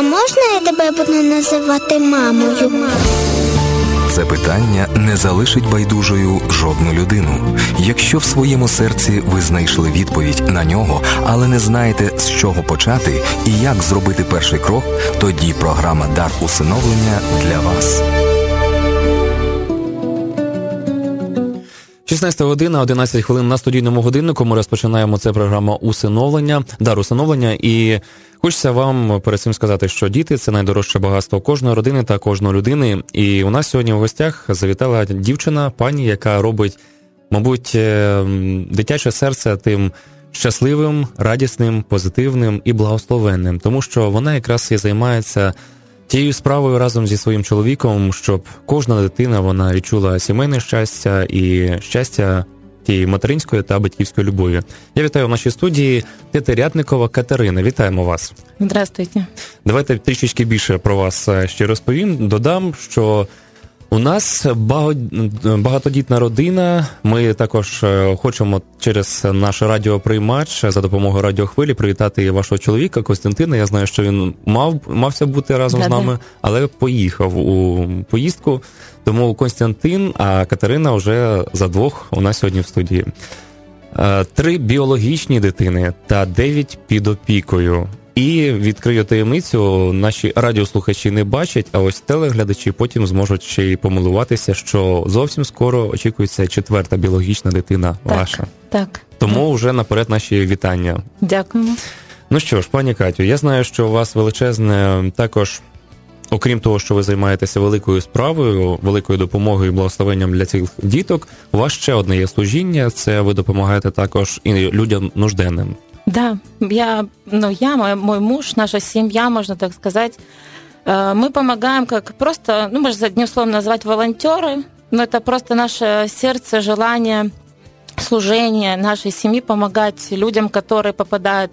А можна я тебе буду називати мамою? Це питання не залишить байдужою жодну людину. Якщо в своєму серці ви знайшли відповідь на нього, але не знаєте з чого почати і як зробити перший крок, тоді програма Дар усиновлення для вас. 16 година, 11 хвилин на студійному годиннику. Ми розпочинаємо це програма усиновлення, дар усиновлення. І хочеться вам перед цим сказати, що діти це найдорожче багатство кожної родини та кожної людини. І у нас сьогодні в гостях завітала дівчина, пані, яка робить, мабуть, е, дитяче серце тим щасливим, радісним, позитивним і благословенним, тому що вона якраз і займається тією справою разом зі своїм чоловіком, щоб кожна дитина вона відчула сімейне щастя і щастя тієї материнської та батьківської любові. Я вітаю в нашій студії Тетерятникова Катерина. Вітаємо вас. Здравствуйте. Давайте трішечки більше про вас е, ще розповім. Додам, що у нас багатодітна родина. Ми також е, хочемо через наш радіоприймач за допомогою радіохвилі привітати вашого чоловіка Костянтина. Я знаю, що він мав мався бути разом да, з нами, але поїхав у поїздку. Тому Костянтин, а Катерина вже за двох у нас сьогодні в студії. Е, три біологічні дитини та дев'ять під опікою. І відкрию таємницю, наші радіослухачі не бачать, а ось телеглядачі потім зможуть ще й помилуватися, що зовсім скоро очікується четверта біологічна дитина так, ваша. Так. Тому так. вже наперед наші вітання. Дякуємо. Ну що ж, пані Катю, я знаю, що у вас величезне також. Окрім того, що ви займаєтеся великою справою, великою допомогою і благословенням для цих діток, у вас ще одне є служіння. Це ви допомагаєте також і людям нужденним. Да, я, ну, я, мой, мой муж, наша семья, можно так сказать, э, мы помогаем как просто, ну, можно одним словом назвать волонтеры, но это просто наше сердце, желание, служение нашей семьи помогать людям, которые попадают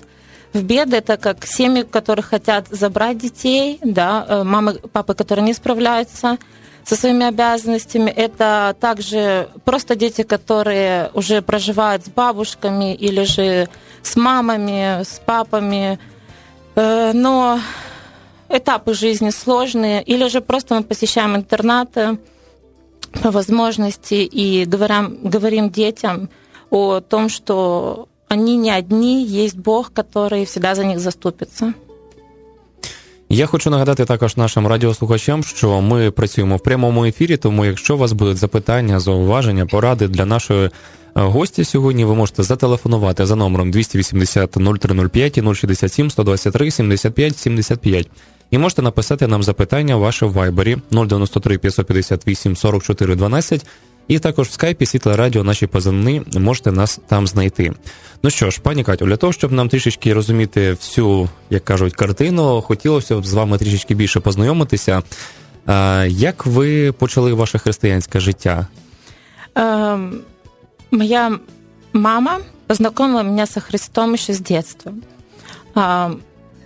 в беды, это как семьи, которые хотят забрать детей, да, э, мамы, папы, которые не справляются со своими обязанностями. Это также просто дети, которые уже проживают с бабушками или же с мамами, с папами. Э, но этапы жизни сложные. Или же просто мы посещаем интернаты по возможности и говорим, говорим детям о том, что они не одни, есть Бог, который всегда за них заступится. Я хочу нагадати також нашим радіослухачам, що ми працюємо в прямому ефірі. Тому, якщо у вас будуть запитання, зауваження, поради для нашої е, гості сьогодні, ви можете зателефонувати за номером 280 0305 067 123 75 75. І можете написати нам запитання ваше в вайбері 093 558 44 12 і також в скайпі Світле Радіо наші позивни можете нас там знайти. Ну що ж, пані Катю, для того, щоб нам трішечки розуміти всю, як кажуть, картину, хотілося б з вами трішечки більше познайомитися. Як ви почали ваше християнське життя? Э, моя мама познакомила меня со Христом еще с детства.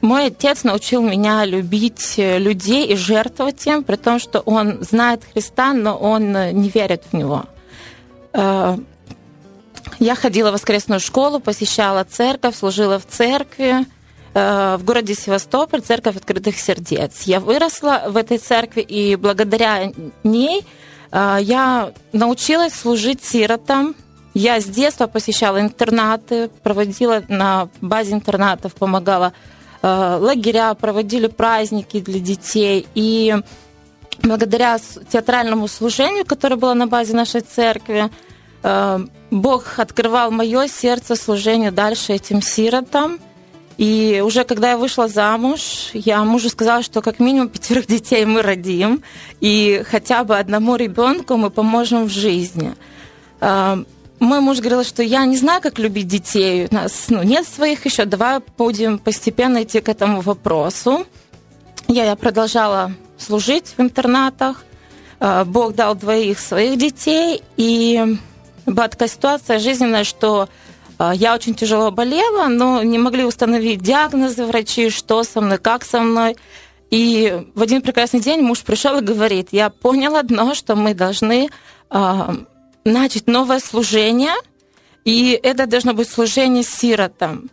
Мой отец научил меня любить э, людей и жертвовать им, при том, что он знает Христа, но он э, не верит в него. Э, я ходила в воскресную школу, посещала церковь, служила в церкви в городе Севастополь, церковь открытых сердец. Я выросла в этой церкви, и благодаря ней я научилась служить сиротам. Я с детства посещала интернаты, проводила на базе интернатов, помогала Э, лагеря, проводили праздники для детей. И благодаря театральному служению, которое было на базе нашей церкви, э, Бог открывал мое сердце служению дальше этим сиротам. И уже когда я вышла замуж, я мужу сказала, что как минимум пятерых детей мы родим, и хотя бы одному ребенку мы поможем в жизни. Э, мой муж говорил, что я не знаю, как любить детей. У нас ну, нет своих еще. Давай будем постепенно идти к этому вопросу. Я, я продолжала служить в интернатах. А, Бог дал двоих своих детей. И была такая ситуация жизненная, что а, я очень тяжело болела, но не могли установить диагнозы врачи, что со мной, как со мной. И в один прекрасный день муж пришел и говорит, я понял одно, что мы должны а, начать новое служение, и это должно быть служение сиротам.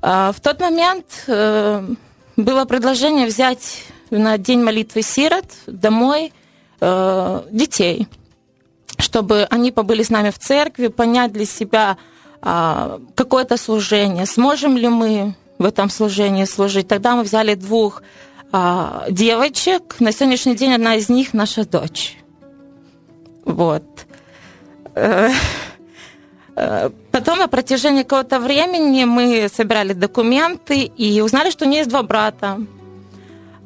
В тот момент э, было предложение взять на День молитвы сирот домой э, детей, чтобы они побыли с нами в церкви, понять для себя э, какое-то служение, сможем ли мы в этом служении служить. Тогда мы взяли двух э, девочек. На сегодняшний день одна из них наша дочь. Вот. Э, э, потом на протяжении какого-то времени мы собирали документы и узнали, что у нее есть два брата.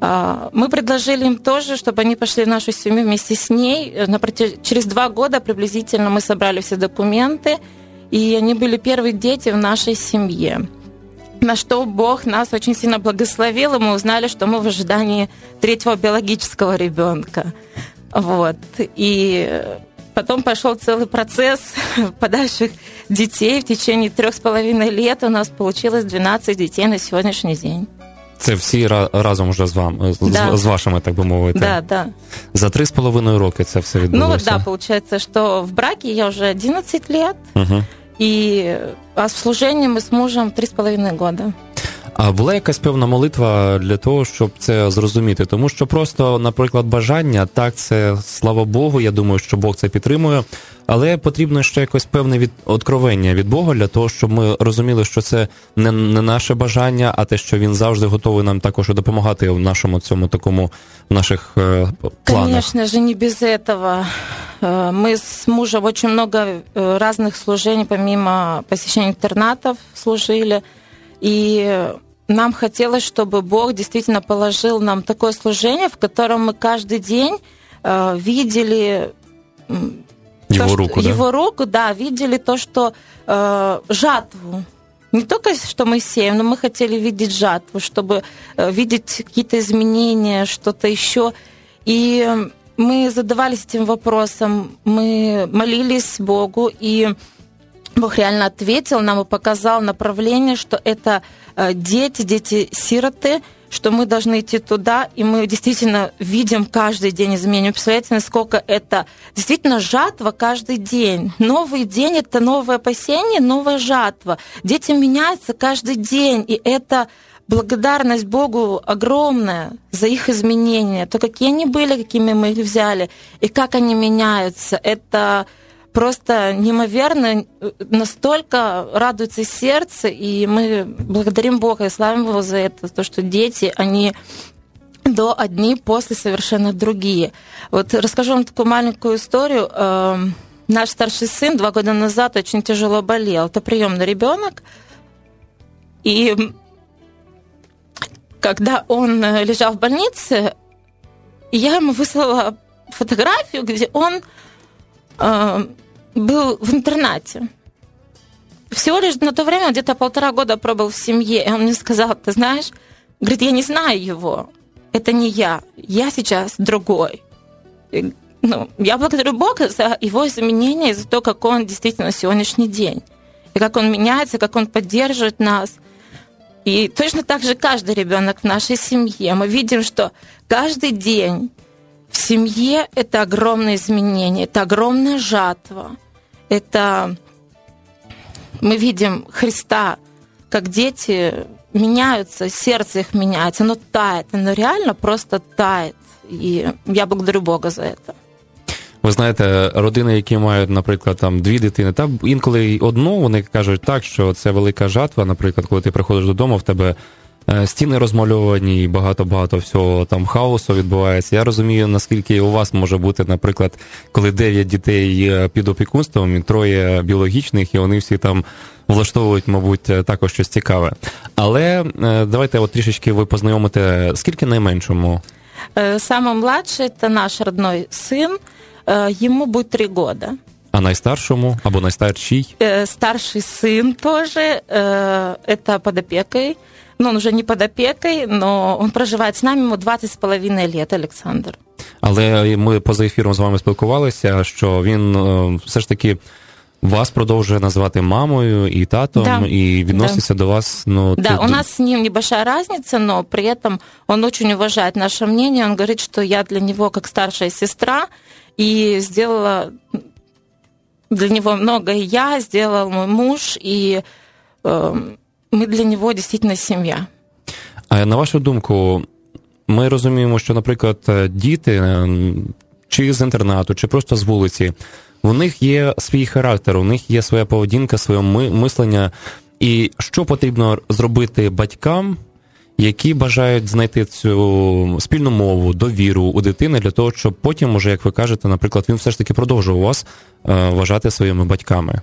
А, мы предложили им тоже, чтобы они пошли в нашу семью вместе с ней. Через два года приблизительно мы собрали все документы, и они были первые дети в нашей семье. На что Бог нас очень сильно благословил, и мы узнали, что мы в ожидании третьего биологического ребенка. Вот. И потом пошел целый процесс подальших детей. В течение трех с половиной лет у нас получилось 12 детей на сегодняшний день. Це всі разом вже з вами, да. з, вашими, так би мовити. Да, да. За три з половиною роки це все відбулося. Ну, да, получается, что в браке я уже 11 лет, угу. и а в служении мы с мужем три с половиной года. А була якась певна молитва для того, щоб це зрозуміти? Тому що просто, наприклад, бажання, так, це слава Богу, я думаю, що Бог це підтримує. Але потрібно ще якось певне від откровення від Бога для того, щоб ми розуміли, що це не не наше бажання, а те, що він завжди готовий нам також допомагати в нашому цьому такому в наших е, планах. Конечно же, не без этого. Мы с мужем очень много разных служений, помимо посещения интернатов, служили. И Нам хотелось, чтобы Бог действительно положил нам такое служение, в котором мы каждый день э, видели его то, руку, что, да? Его руку, да, видели то, что э, жатву. Не только, что мы сеем, но мы хотели видеть жатву, чтобы э, видеть какие-то изменения, что-то еще. И мы задавались этим вопросом, мы молились Богу, и Бог реально ответил нам и показал направление, что это э, дети, дети-сироты, что мы должны идти туда, и мы действительно видим каждый день изменения. Представляете, насколько это действительно жатва каждый день. Новый день — это новое опасение, новая жатва. Дети меняются каждый день, и это благодарность Богу огромная за их изменения. То, какие они были, какими мы их взяли, и как они меняются. Это просто неимоверно, настолько радуется сердце, и мы благодарим Бога и славим Его за это, то, что дети, они до одни, после совершенно другие. Вот расскажу вам такую маленькую историю. Эм, наш старший сын два года назад очень тяжело болел. Это приемный ребенок. И когда он э, лежал в больнице, я ему выслала фотографию, где он э, был в интернате. Всего лишь на то время где-то полтора года пробыл в семье, и он мне сказал, ты знаешь, говорит, я не знаю его, это не я, я сейчас другой. И, ну, я благодарю Бога за его изменения и за то, как он действительно сегодняшний день. И как он меняется, как он поддерживает нас. И точно так же каждый ребенок в нашей семье. Мы видим, что каждый день в семье это огромное изменение, это огромная жатва. Это мы видим Христа, как дети меняются, сердце их меняется, оно тает, оно реально просто тает. І я благодарю Бога за це. Ви знаєте, родини, які мають, наприклад, там дві дитини, та інколи одну, вони кажуть так, що це велика жатва. Наприклад, коли ти приходиш додому, в тебе Е, стіни розмальовані, і багато-багато всього там хаосу відбувається. Я розумію, наскільки у вас може бути, наприклад, коли дев'ять дітей під опікунством і троє біологічних, і вони всі там влаштовують, мабуть, також щось цікаве. Але е, давайте от трішечки ви познайомите, скільки найменшому? Е, Самый младший это наш родной сын, ему будет три года. А найстаршему або найстарший? Старший сын тоже, это под опекой. Ну, он уже не под опекой, но он проживает с нами, ему 20 з половиною лет, Олександр. Але ми поза ефіром з вами спілкувалися, що він все ж таки вас продовжує називати мамою и татом, да. и відноситься да. до вас. Ну, да, ты... у нас с ним небольшая разница, но при этом он очень уважает наше мнение. Он говорит, что я для него как старшая сестра, и сделала для него много и я, сделал мой муж, и э, мы для него действительно семья. А на вашу думку, ми розуміємо, що, наприклад, діти е, чи з інтернату, чи просто з вулиці, у них є свій характер, у них є своя поведінка, своє мислення. І що потрібно зробити батькам, які бажають знайти цю спільну мову, довіру у дитини для того, щоб потім, уже, як ви кажете, наприклад, він все ж таки продовжував вас е, вважати своїми батьками?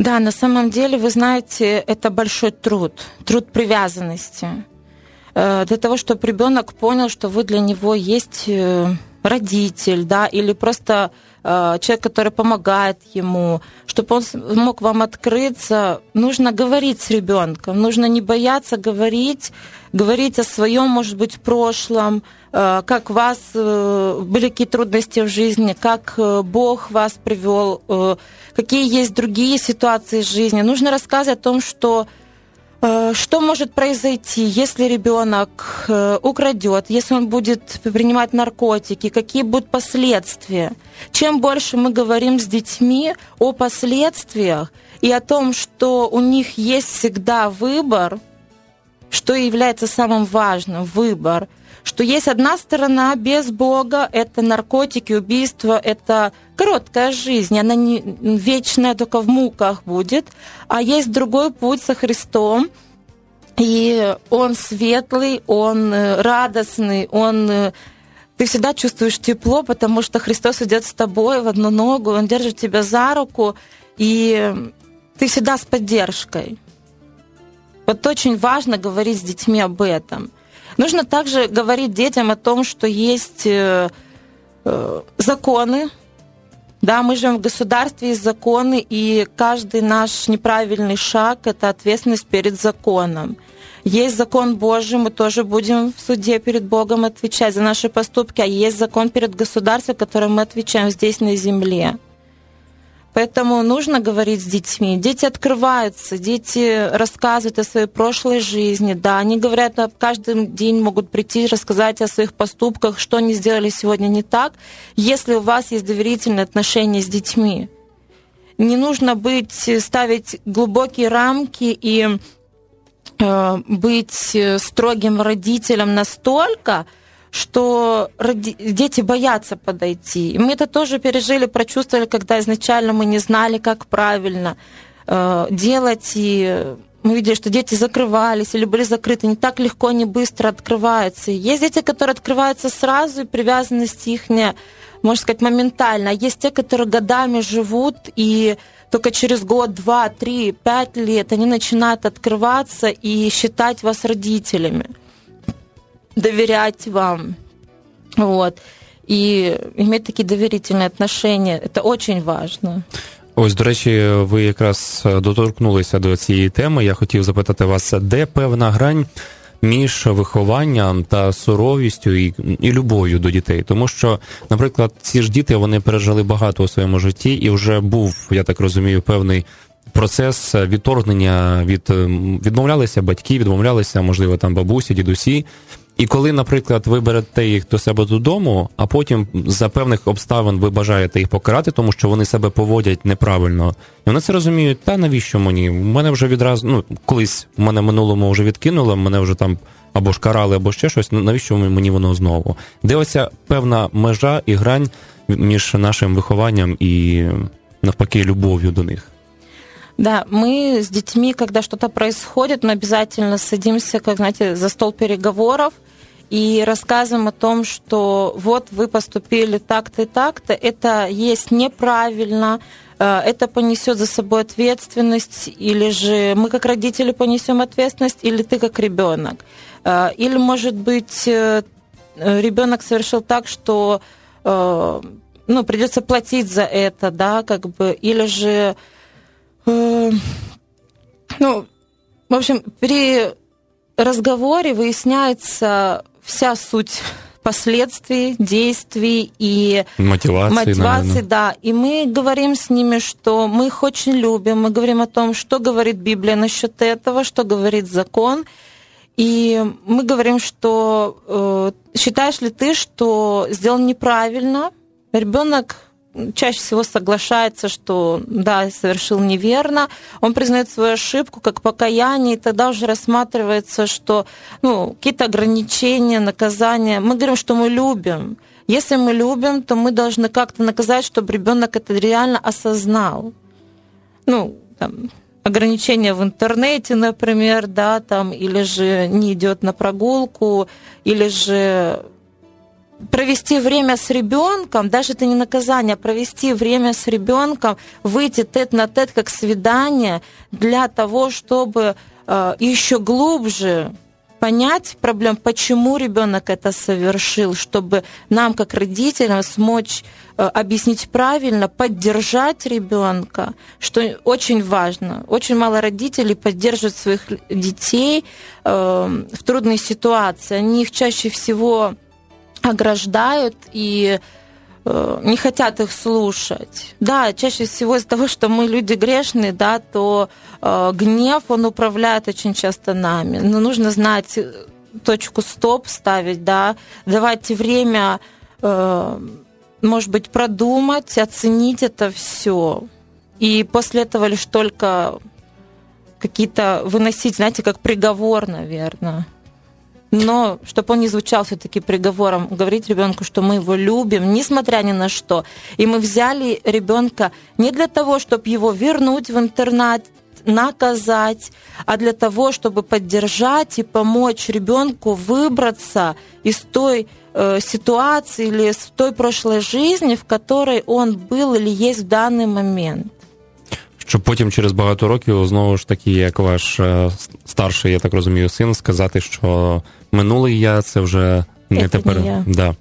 Да, на самом деле, вы знаете, это большой труд, труд привязанности. Э, для того, чтобы ребенок понял, что вы для него есть э, родитель, да, или просто человек, который помогает ему, чтобы он мог вам открыться, нужно говорить с ребенком, нужно не бояться говорить, говорить о своем, может быть, прошлом, как у вас были какие трудности в жизни, как Бог вас привел, какие есть другие ситуации в жизни. Нужно рассказывать о том, что Э, что может произойти, если ребенок э, украдет, если он будет принимать наркотики, какие будут последствия? Чем больше мы говорим с детьми о последствиях и о том, что у них есть всегда выбор, что является самым важным, выбор – что есть одна сторона без Бога, это наркотики, убийства, это короткая жизнь, она не вечная, только в муках будет, а есть другой путь со Христом, и он светлый, он э, радостный, он э, ты всегда чувствуешь тепло, потому что Христос идет с тобой в одну ногу, Он держит тебя за руку, и ты всегда с поддержкой. Вот очень важно говорить с детьми об этом. Нужно также говорить детям о том, что есть э, э, законы, да, мы живем в государстве, есть законы, и каждый наш неправильный шаг – это ответственность перед законом. Есть закон Божий, мы тоже будем в суде перед Богом отвечать за наши поступки, а есть закон перед государством, которым мы отвечаем здесь на земле. Поэтому нужно говорить с детьми. Дети открываются, дети рассказывают о своей прошлой жизни. Да, они говорят, каждый день могут прийти рассказать о своих поступках, что они сделали сегодня не так, если у вас есть доверительные отношения с детьми. Не нужно быть, ставить глубокие рамки и э, быть строгим родителем настолько, что дети боятся подойти. И мы это тоже пережили, прочувствовали, когда изначально мы не знали, как правильно э, делать, и мы видели, что дети закрывались или были закрыты, не так легко, не быстро открываются. Есть дети, которые открываются сразу, и привязанность их, можно сказать, моментально. А есть те, которые годами живут, и только через год, два, три, пять лет они начинают открываться и считать вас родителями доверять вам. Вот. І иметь такі довірительні отношения. Це дуже важливо. Ось, до речі, ви якраз доторкнулися до цієї теми. Я хотів запитати вас, де певна грань між вихованням та суровістю і і любов'ю до дітей, тому що, наприклад, ці ж діти вони пережили багато у своєму житті, і вже був, я так розумію, певний процес відторгнення від відмовлялися батьки, відмовлялися, можливо, там бабусі, дідусі. І коли, наприклад, ви берете їх до себе додому, а потім за певних обставин ви бажаєте їх покарати, тому що вони себе поводять неправильно, і вони це розуміють, та навіщо мені? У мене вже відразу, ну колись мене минулому вже відкинуло, мене вже там або ж карали, або ще щось. Ну навіщо мені воно знову? Де оця певна межа і грань між нашим вихованням і навпаки любов'ю до них? Да, мы с детьми, когда что-то происходит, мы обязательно садимся, как знаете, за стол переговоров и рассказываем о том, что вот вы поступили так-то и так-то, это есть неправильно, э, это понесет за собой ответственность, или же мы как родители понесем ответственность, или ты как ребенок. Э, или, может быть, э, ребенок совершил так, что ну, придется платить за это, да, как бы, или же ну, в общем, при разговоре выясняется вся суть последствий, действий и мотивации, мотивации да. И мы говорим с ними, что мы их очень любим, мы говорим о том, что говорит Библия насчет этого, что говорит закон. И мы говорим, что э, считаешь ли ты, что сделал неправильно? Ребенок чаще всего соглашается, что да, совершил неверно, он признает свою ошибку как покаяние, и тогда уже рассматривается, что ну, какие-то ограничения, наказания. Мы говорим, что мы любим. Если мы любим, то мы должны как-то наказать, чтобы ребенок это реально осознал. Ну, там, ограничения в интернете, например, да, там, или же не идет на прогулку, или же провести время с ребенком, даже это не наказание, а провести время с ребенком, выйти тет на тет как свидание для того, чтобы э, еще глубже понять проблем, почему ребенок это совершил, чтобы нам, как родителям, смочь э, объяснить правильно, поддержать ребенка, что очень важно. Очень мало родителей поддерживают своих детей э, в трудной ситуации. Они их чаще всего ограждают и э, не хотят их слушать. Да, чаще всего из-за того, что мы люди грешные, да, то э, гнев, он управляет очень часто нами. Но нужно знать э, точку стоп ставить, да, давать время, э, может быть, продумать, оценить это все. И после этого лишь только какие-то выносить, знаете, как приговор, наверное но чтобы он не звучал все-таки приговором, говорить ребенку, что мы его любим, несмотря ни на что. И мы взяли ребенка не для того, чтобы его вернуть в интернат, наказать, а для того, чтобы поддержать и помочь ребенку выбраться из той э, ситуации или из той прошлой жизни, в которой он был или есть в данный момент щоб потім через багато років знову ж таки, як ваш е, старший, я так розумію, син, сказати, що минулий я це вже не це тепер. Не я. Да.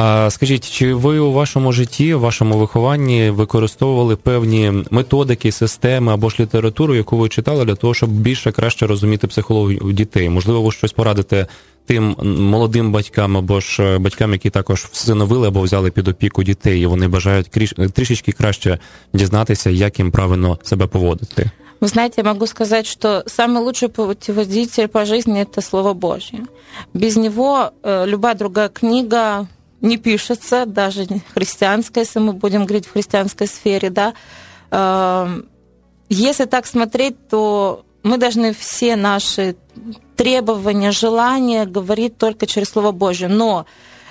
А скажіть, чи ви у вашому житті, у вашому вихованні використовували певні методики, системи або ж літературу, яку ви читали, для того, щоб більше краще розуміти психологію дітей? Можливо, ви щось порадите тим молодим батькам або ж е, батькам, які також всиновили або взяли під опіку дітей, і вони бажають трішечки краще дізнатися, як їм правильно себе поводити. Вы знаете, я могу сказать, что самый лучший путеводитель по жизни – это Слово Божье. Без него э, любая другая книга не пишется, даже христианская, если мы будем говорить в христианской сфере, да. Э, если так смотреть, то мы должны все наши требования, желания говорить только через Слово Божье. Но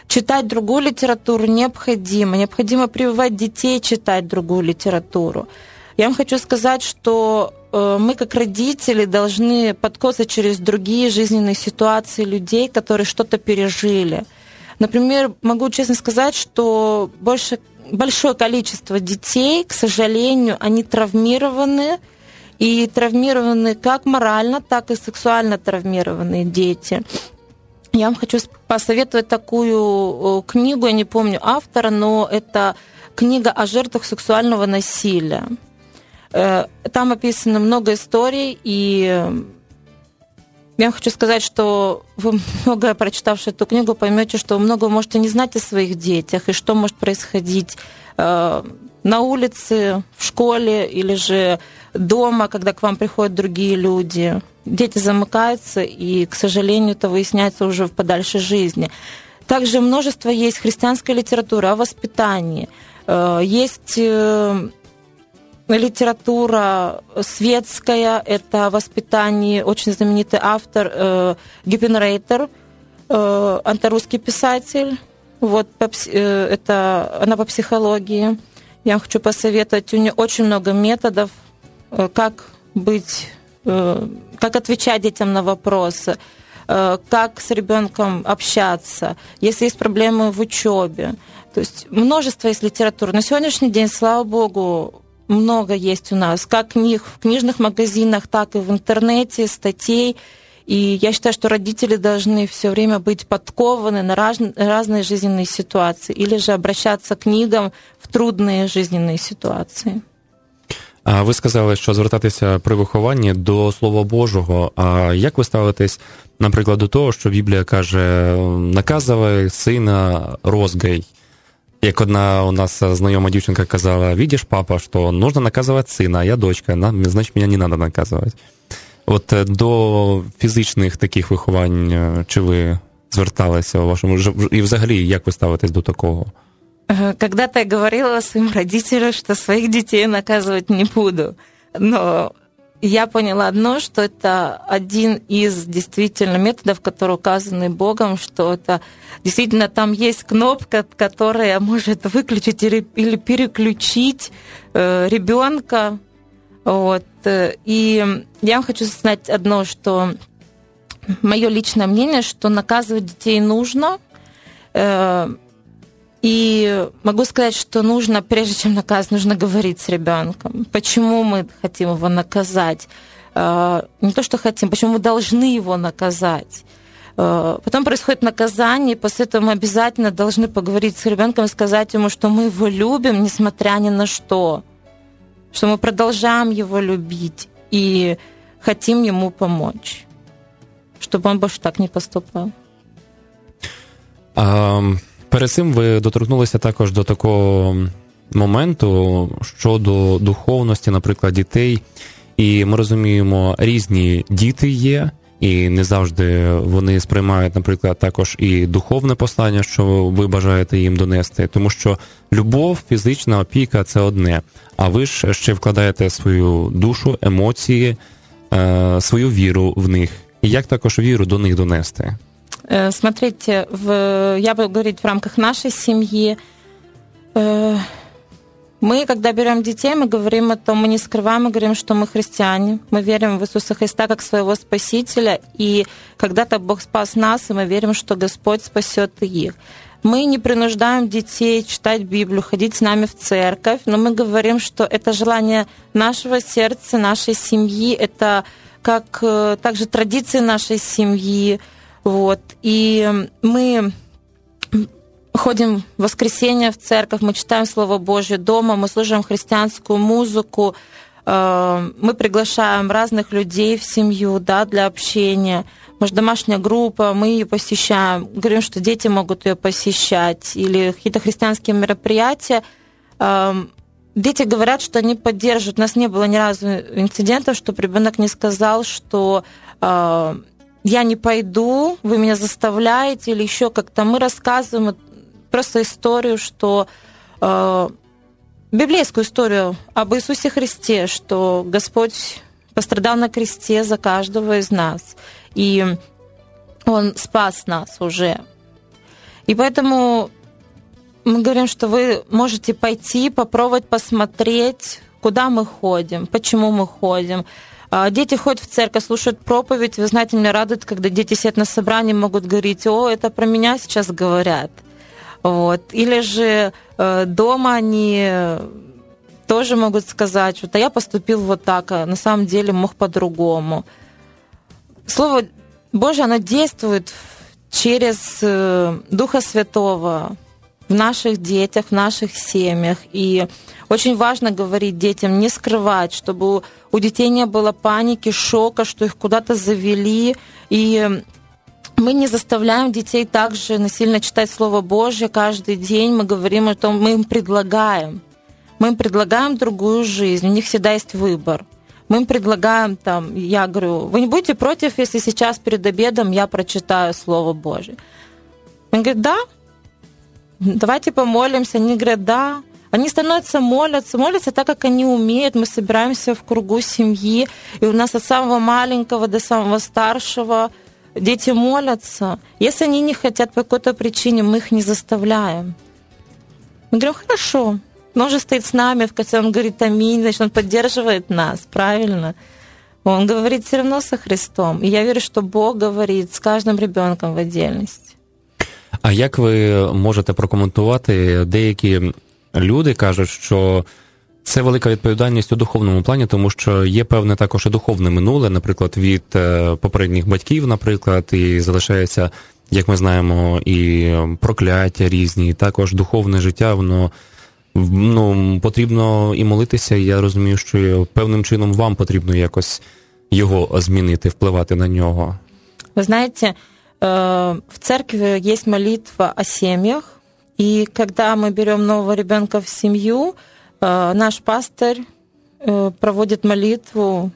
читать другую литературу необходимо. Необходимо прививать детей читать другую литературу. Я вам хочу сказать, что э, мы как родители должны подкосать через другие жизненные ситуации людей, которые что-то пережили. Например, могу честно сказать, что больше, большое количество детей, к сожалению, они травмированы, и травмированы как морально, так и сексуально травмированные дети. Я вам хочу посоветовать такую книгу, я не помню автора, но это книга о жертвах сексуального насилия. Э, там описано много историй, и я хочу сказать, что вы, многое прочитавши эту книгу, поймете, что вы много можете не знать о своих детях, и что может происходить э, на улице, в школе или же дома, когда к вам приходят другие люди. Дети замыкаются, и, к сожалению, это выясняется уже в подальшей жизни. Также множество есть христианской литературы о воспитании. Э, есть э, литература светская, это воспитание, очень знаменитый автор э, Гиппенрейтер, антирусский писатель. Вот, это она по психологии. Я хочу посоветовать, у нее очень много методов, э, как быть, э, как отвечать детям на вопросы, э, как с ребенком общаться, если есть проблемы в учебе. То есть множество есть литературы. На сегодняшний день, слава богу, много есть у нас, как книг в книжных магазинах, так и в интернете, статей. И я считаю, что родители должны все время быть подкованы на раз, разные жизненные ситуации или же обращаться к книгам в трудные жизненные ситуации. А ви сказали, що звертатися при вихованні до Слова Божого. А як ви ставитесь, наприклад, до того, що Біблія каже, наказувай сина розгай? Як одна у нас знайома дівчинка казала, видиш, папа, що нужно наказувати сина, а я дочка, значить, мене не треба наказувати. От до фізичних таких виховань, чи ви зверталися у вашому і взагалі, як ви ставитесь до такого? Э, когда-то я говорила своим родителям, что своих детей наказывать не буду. Но я поняла одно, что это один из действительно методов, которые указаны Богом, что это действительно там есть кнопка, которая может выключить или, или переключить э, ребенка. Вот. И я вам хочу сказать одно, что мое личное мнение, что наказывать детей нужно. Э, и могу сказать, что нужно, прежде чем наказывать, нужно говорить с ребенком. Почему мы хотим его наказать? Э, не то, что хотим, почему мы должны его наказать. Э, потом происходит наказание, и после этого мы обязательно должны поговорить с ребенком и сказать ему, что мы его любим, несмотря ни на что. Что мы продолжаем его любить и хотим ему помочь. Чтобы он больше так не поступал. Um... Перед цим ви доторкнулися також до такого моменту щодо духовності, наприклад, дітей. І ми розуміємо, різні діти є, і не завжди вони сприймають, наприклад, також і духовне послання, що ви бажаєте їм донести, тому що любов, фізична опіка це одне. А ви ж ще вкладаєте свою душу, емоції, е, свою віру в них. І як також віру до них донести? Э, смотрите, в, я буду говорить в рамках нашей семьи. Э, мы, когда берем детей, мы говорим о том, мы не скрываем, мы говорим, что мы христиане, мы верим в Иисуса Христа как своего Спасителя, и когда-то Бог спас нас, и мы верим, что Господь спасет их. Мы не принуждаем детей читать Библию, ходить с нами в церковь, но мы говорим, что это желание нашего сердца, нашей семьи, это как э, также традиции нашей семьи, вот. И мы ходим в воскресенье в церковь, мы читаем Слово Божье дома, мы слушаем христианскую музыку, э, мы приглашаем разных людей в семью да, для общения. Может, домашняя группа, мы ее посещаем, говорим, что дети могут ее посещать, или какие-то христианские мероприятия. Э, дети говорят, что они поддерживают. У нас не было ни разу инцидентов, чтобы ребенок не сказал, что э, я не пойду, вы меня заставляете, или еще как-то мы рассказываем просто историю, что э, библейскую историю об Иисусе Христе, что Господь пострадал на кресте за каждого из нас, и Он спас нас уже. И поэтому мы говорим, что вы можете пойти, попробовать посмотреть, куда мы ходим, почему мы ходим, дети ходят в церковь, слушают проповедь. Вы знаете, меня радует, когда дети сидят на собрании, могут говорить, о, это про меня сейчас говорят. Вот. Или же э, дома они тоже могут сказать, вот, а я поступил вот так, а на самом деле мог по-другому. Слово Божье, оно действует через э, Духа Святого в наших детях, в наших семьях. И очень важно говорить детям, не скрывать, чтобы у детей не было паники, шока, что их куда-то завели. И мы не заставляем детей также насильно читать Слово Божье каждый день. Мы говорим о том, мы им предлагаем. Мы им предлагаем другую жизнь. У них всегда есть выбор. Мы им предлагаем там, я говорю, вы не будете против, если сейчас перед обедом я прочитаю Слово Божье? Он говорит, да, давайте помолимся. Они говорят, да. Они становятся молятся, молятся так, как они умеют. Мы собираемся в кругу семьи, и у нас от самого маленького до самого старшего дети молятся. Если они не хотят по какой-то причине, мы их не заставляем. Мы говорим, хорошо, но он же стоит с нами, в конце он говорит аминь, значит, он поддерживает нас, правильно? Он говорит все равно со Христом. И я верю, что Бог говорит с каждым ребенком в отдельности. А як ви можете прокоментувати деякі люди кажуть, що це велика відповідальність у духовному плані, тому що є певне також і духовне минуле, наприклад, від е, попередніх батьків, наприклад, і залишається, як ми знаємо, і прокляття різні, і також духовне життя, воно ну, потрібно і молитися. І я розумію, що певним чином вам потрібно якось його змінити, впливати на нього. Ви знаєте, Э, в церкви есть молитва о семьях, и когда мы берем нового ребенка в семью, э, наш пастор э, проводит молитву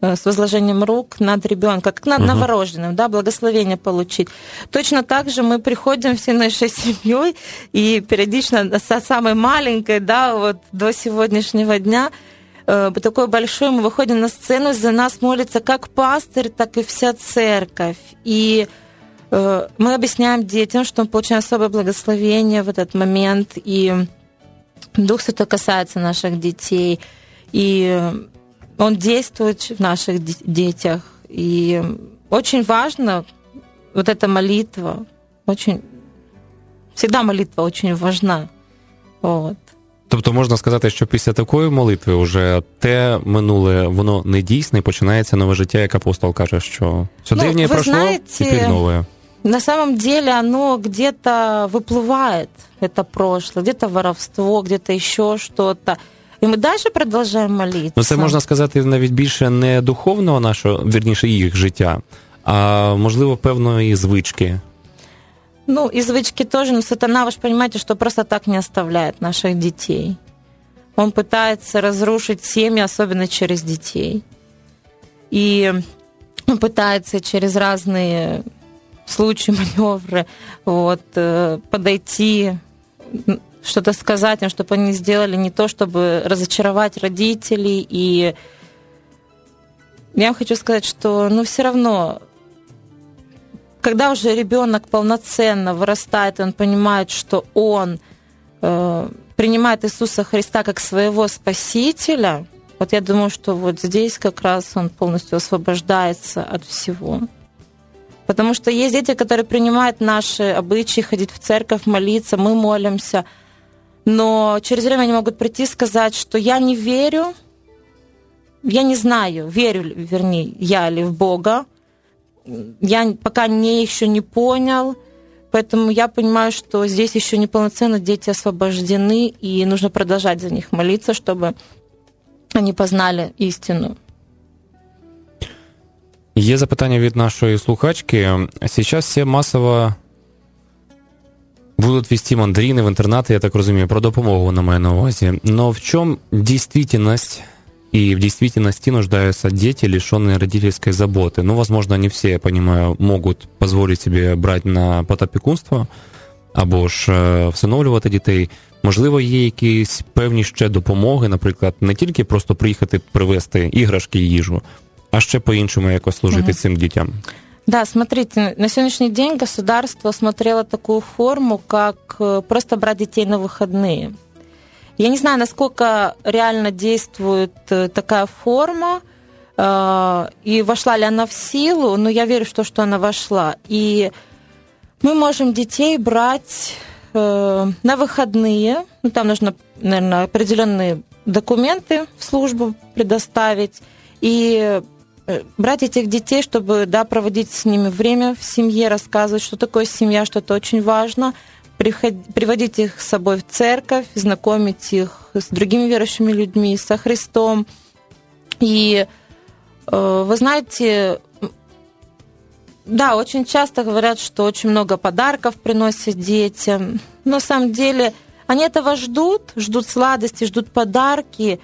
э, с возложением рук над ребенком, как над новорожденным, да, благословение получить. Точно так же мы приходим всей нашей семьей и периодично со самой маленькой, да, вот до сегодняшнего дня э, такой большой, мы выходим на сцену, за нас молится как пастырь, так и вся церковь. И мы объясняем детям, что мы получаем особое благословение в этот момент, и Дух Святой касается наших детей, и он действует в наших детях. И очень важно вот эта молитва, очень всегда молитва очень важна. От. Тобто можна сказати, що після такої молитви вже те минуле, воно не дійсне і починається нове життя, як апостол каже, що все ну, древнее прошло, знаете, теперь новое. На самом деле оно где-то выплывает, это прошлое, где-то воровство, где-то еще что-то. І ми далі продовжуємо молитися. Ну, це можна сказати навіть більше не духовного нашого, вірніше, їх життя, а можливо, певної звички. Ну, и звычки тоже, но сатана, вы же понимаете, что просто так не оставляет наших детей. Он пытается разрушить семьи, особенно через детей. И он пытается через разные случаи, маневры вот, э, подойти, что-то сказать им, чтобы они сделали не то, чтобы разочаровать родителей. И я хочу сказать, что ну, все равно когда уже ребенок полноценно вырастает, он понимает, что он э, принимает Иисуса Христа как своего Спасителя, вот я думаю, что вот здесь как раз он полностью освобождается от всего. Потому что есть дети, которые принимают наши обычаи, ходить в церковь, молиться, мы молимся, но через время они могут прийти и сказать, что я не верю, я не знаю, верю, вернее, я ли в Бога, я пока не еще не понял, поэтому я понимаю, что здесь еще неполноценно дети освобождены, и нужно продолжать за них молиться, чтобы они познали истину. Є запитання від нашої слухачки. Сейчас все масово будут вести мандрины в интернаты, я так розумію, про допомогу на моей на увазі. Но в чем действительность и в действительности нуждаются дети, лишенные родительской заботы. Ну, возможно, не все, я понимаю, могут позволить себе брать на потопікунство або ж всиновлювати дітей. Можливо, є якісь певні ще допомоги, наприклад, не тільки просто приїхати привезти іграшки і їжу, а ще по-іншому якось служити угу. цим дітям. Да, смотрите, на сегодняшний день государство смотрело такую форму, как просто брать детей на выходные. Я не знаю, насколько реально действует э, такая форма, э, и вошла ли она в силу, но я верю в то, что она вошла. И мы можем детей брать э, на выходные, ну, там нужно, наверное, определенные документы в службу предоставить, и брать этих детей, чтобы да, проводить с ними время в семье, рассказывать, что такое семья, что это очень важно – приводить их с собой в церковь, знакомить их с другими верующими людьми, со Христом. И э, вы знаете, да, очень часто говорят, что очень много подарков приносят детям. Но на самом деле они этого ждут, ждут сладости, ждут подарки,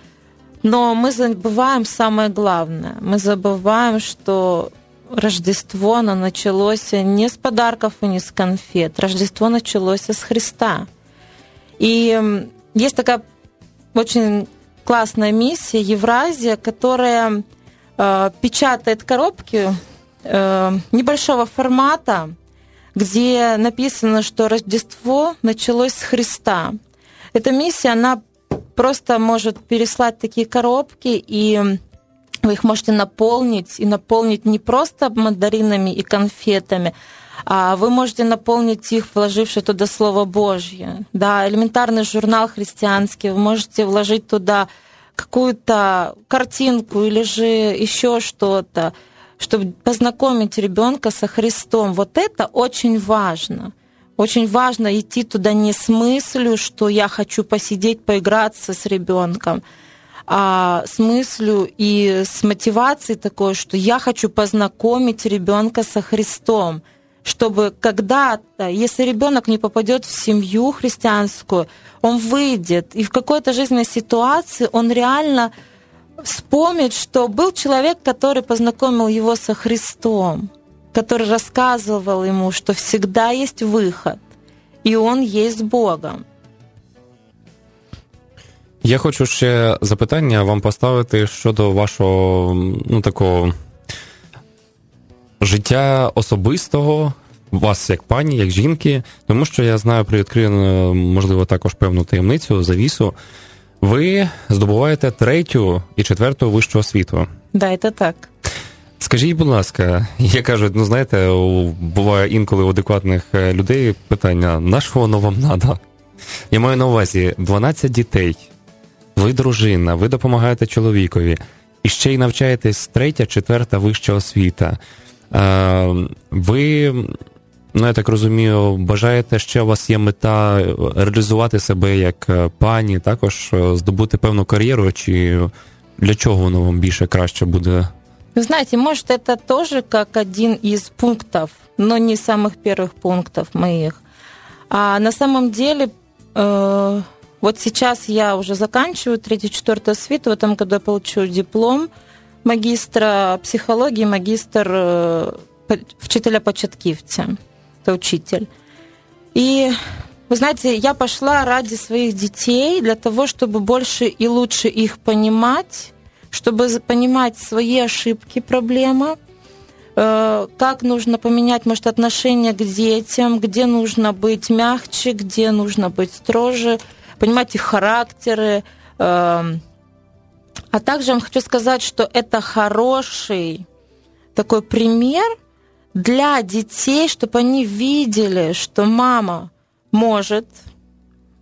но мы забываем самое главное. Мы забываем, что Рождество, оно началось не с подарков и не с конфет. Рождество началось с Христа. И есть такая очень классная миссия Евразия, которая э, печатает коробки э, небольшого формата, где написано, что Рождество началось с Христа. Эта миссия, она просто может переслать такие коробки и вы их можете наполнить, и наполнить не просто мандаринами и конфетами, а вы можете наполнить их, вложивши туда Слово Божье. Да, элементарный журнал христианский, вы можете вложить туда какую-то картинку или же еще что-то, чтобы познакомить ребенка со Христом. Вот это очень важно. Очень важно идти туда не с мыслью, что я хочу посидеть, поиграться с ребенком, а, с мыслью и с мотивацией такой, что я хочу познакомить ребенка со Христом, чтобы когда-то, если ребенок не попадет в семью христианскую, он выйдет. И в какой-то жизненной ситуации он реально вспомнить, что был человек, который познакомил его со Христом, который рассказывал ему, что всегда есть выход, и он есть Богом. Я хочу ще запитання вам поставити щодо вашого ну, такого життя особистого, вас як пані, як жінки, тому що я знаю, привідкрию, можливо, також певну таємницю, завісу. Ви здобуваєте третю і четверту вищу освіту. Да, це так. Скажіть, будь ласка, я кажу, ну знаєте, буває інколи у адекватних е, людей питання: на що воно вам треба? Я маю на увазі 12 дітей, ви дружина, ви допомагаєте чоловікові, і ще й навчаєтесь третя, четверта вища освіта. Ви, ну я так розумію, бажаєте, ще у вас є мета реалізувати себе як е, пані, також е, здобути певну кар'єру, чи для чого воно вам більше краще буде? Вы знаете, может, это тоже как один из пунктов, но не самых первых пунктов моих. А на самом деле, э, вот сейчас я уже заканчиваю третью-четвертую свиту, в этом году я получу диплом магистра психологии, магистр э, вчителя початківця. Это учитель. И вы знаете, я пошла ради своих детей для того, чтобы больше и лучше их понимать, чтобы понимать свои ошибки, проблемы, э, как нужно поменять, может, отношение к детям, где нужно быть мягче, где нужно быть строже, понимать их характеры. Эм, а также вам хочу сказать, что это хороший такой пример для детей, чтобы они видели, что мама может,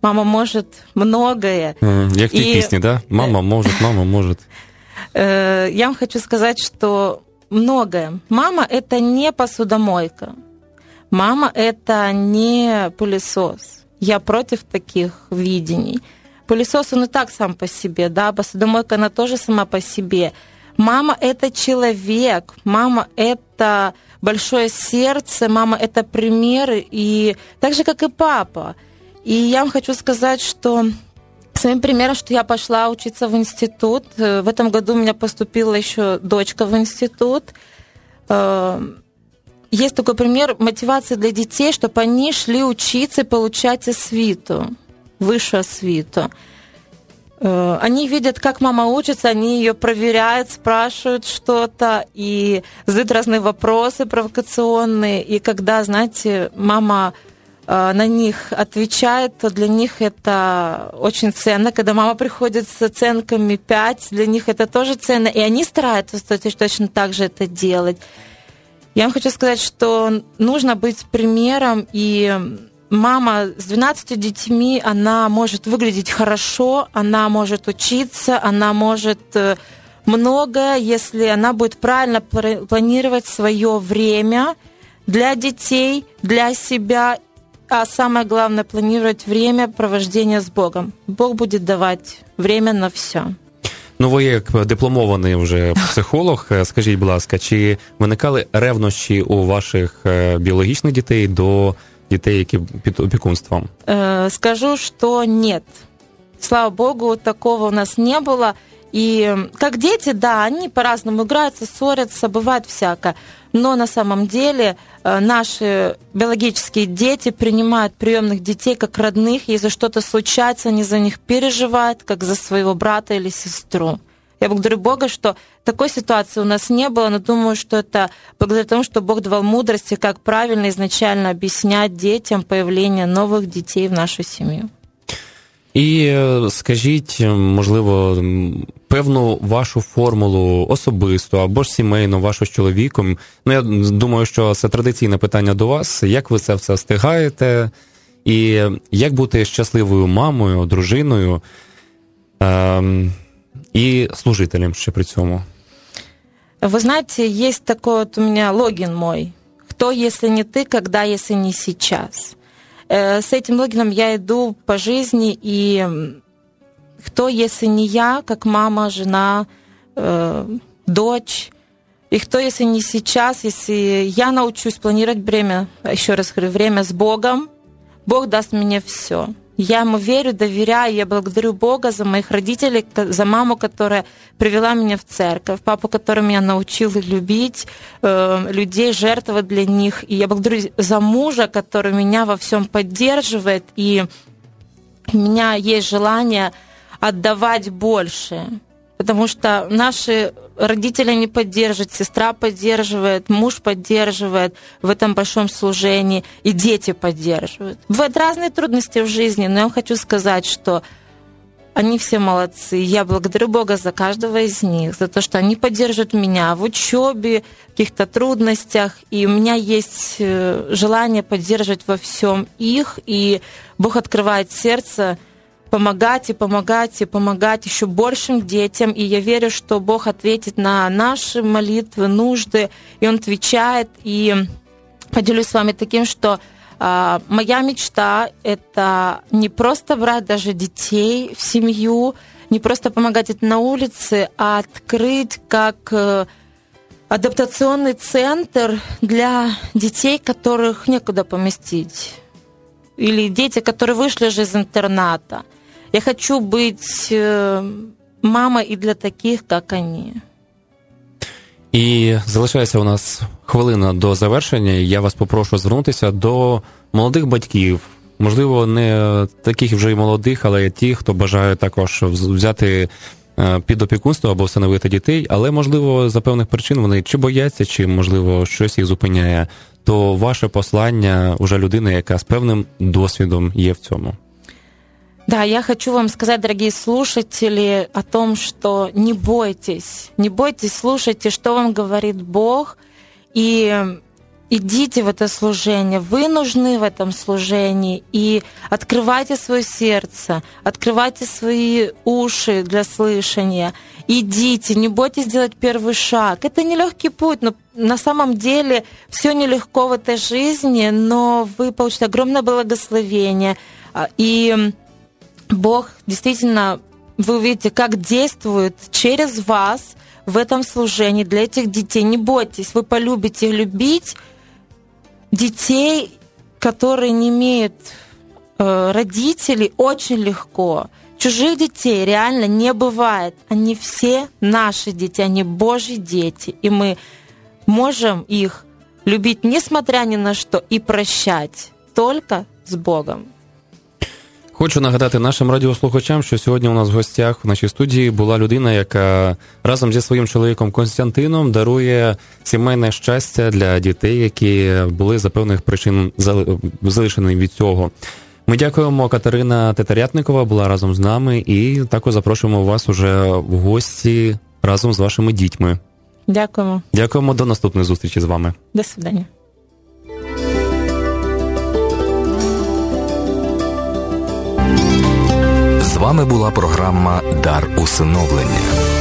мама может многое. Як в тій пісні, да? Мама может, мама может. Э, я вам хочу сказать, что многое. Мама – это не посудомойка. Мама – это не пылесос. Я против таких видений. Пылесос, он и так сам по себе, да, посудомойка, она тоже сама по себе. Мама – это человек, мама – это большое сердце, мама – это примеры, и так же, как и папа. И я вам хочу сказать, что Своим примером, что я пошла учиться в институт. Э, в этом году у меня поступила еще дочка в институт. Э, есть такой пример мотивации для детей, чтобы они шли учиться и получать освиту, высшую освиту. Э, они видят, как мама учится, они ее проверяют, спрашивают что-то и задают разные вопросы провокационные. И когда, знаете, мама на них отвечает, то для них это очень ценно. Когда мама приходит с оценками 5, для них это тоже ценно. И они стараются точно так же это делать. Я вам хочу сказать, что нужно быть примером, и мама с 12 детьми, она может выглядеть хорошо, она может учиться, она может э, много, если она будет правильно планировать свое время для детей, для себя а самое главное, планировать время провождения с Богом. Бог будет давать время на все. Ну, ви як дипломований вже психолог, скажіть, будь ласка, чи виникали ревнощі у ваших біологічних дітей до дітей, які під опікунством? Скажу, что нет. Слава Богу, такого у нас не было. И как дети, да, они по-разному играются, ссорятся, бывает всякое. Но на самом деле э, наши биологические дети принимают приемных детей как родных. Если что-то случается, они за них переживают, как за своего брата или сестру. Я благодарю Бога, что такой ситуации у нас не было, но думаю, что это благодаря тому, что Бог давал мудрости, как правильно изначально объяснять детям появление новых детей в нашу семью. І скажіть, можливо, певну вашу формулу особисту або ж сімейну, вашу з чоловіком. Ну, я думаю, що це традиційне питання до вас. Як ви це все встигаєте? І як бути щасливою мамою, дружиною е- і служителем ще при цьому? Вы знаете, есть такой вот у меня логин мой. Кто, если не ты, когда, если не сейчас? Э, с этим логином я иду по жизни, и Кто, если не я, как мама, жена, э, дочь, и кто, если не сейчас, если я научусь планировать время, еще раз говорю, время с Богом, Бог даст мне все. Я ему верю, доверяю, я благодарю Бога за моих родителей, за маму, которая привела меня в церковь, папу, который меня научил любить э, людей, жертвовать для них. И я благодарю за мужа, который меня во всем поддерживает, и у меня есть желание отдавать больше потому что наши родители не поддерживают, сестра поддерживает, муж поддерживает в этом большом служении, и дети поддерживают. Бывают разные трудности в жизни, но я хочу сказать, что они все молодцы. Я благодарю Бога за каждого из них, за то, что они поддерживают меня в учебе, в каких-то трудностях. И у меня есть э, желание поддерживать во всем их. И Бог открывает сердце помогать и помогать и помогать еще большим детям. И я верю, что Бог ответит на наши молитвы, нужды, и Он отвечает. И поделюсь с вами таким, что а, моя мечта — это не просто брать даже детей в семью, не просто помогать это на улице, а открыть как э, адаптационный центр для детей, которых некуда поместить. Или дети, которые вышли же из интерната — я хочу быть э, мамой і для таких, як вони. І залишається у нас хвилина до завершення. Я вас попрошу звернутися до молодих батьків, можливо, не таких вже й молодих, але ті, хто бажає також взяти е, під опікунство або встановити дітей, але можливо за певних причин вони чи бояться, чи можливо щось їх зупиняє. То ваше послання уже людина, яка з певним досвідом є в цьому. Да, я хочу вам сказать, дорогие слушатели, о том, что не бойтесь, не бойтесь, слушайте, что вам говорит Бог, и идите в это служение, вы нужны в этом служении, и открывайте свое сердце, открывайте свои уши для слышания, идите, не бойтесь сделать первый шаг. Это нелегкий путь, но на самом деле все нелегко в этой жизни, но вы получите огромное благословение, и Бог действительно, вы увидите, как действует через вас в этом служении для этих детей. Не бойтесь, вы полюбите любить детей, которые не имеют э, родителей, очень легко. Чужих детей реально не бывает. Они все наши дети, они Божьи дети. И мы можем их любить, несмотря ни на что, и прощать только с Богом. Хочу нагадати нашим радіослухачам, що сьогодні у нас в гостях в нашій студії була людина, яка разом зі своїм чоловіком Константином дарує сімейне щастя для дітей, які були за певних причин залишені від цього. Ми дякуємо. Катерина Тетарятникова була разом з нами, і також запрошуємо вас уже в гості разом з вашими дітьми. Дякуємо. Дякуємо до наступної зустрічі з вами. До свидання. Вами була програма Дар усиновлення.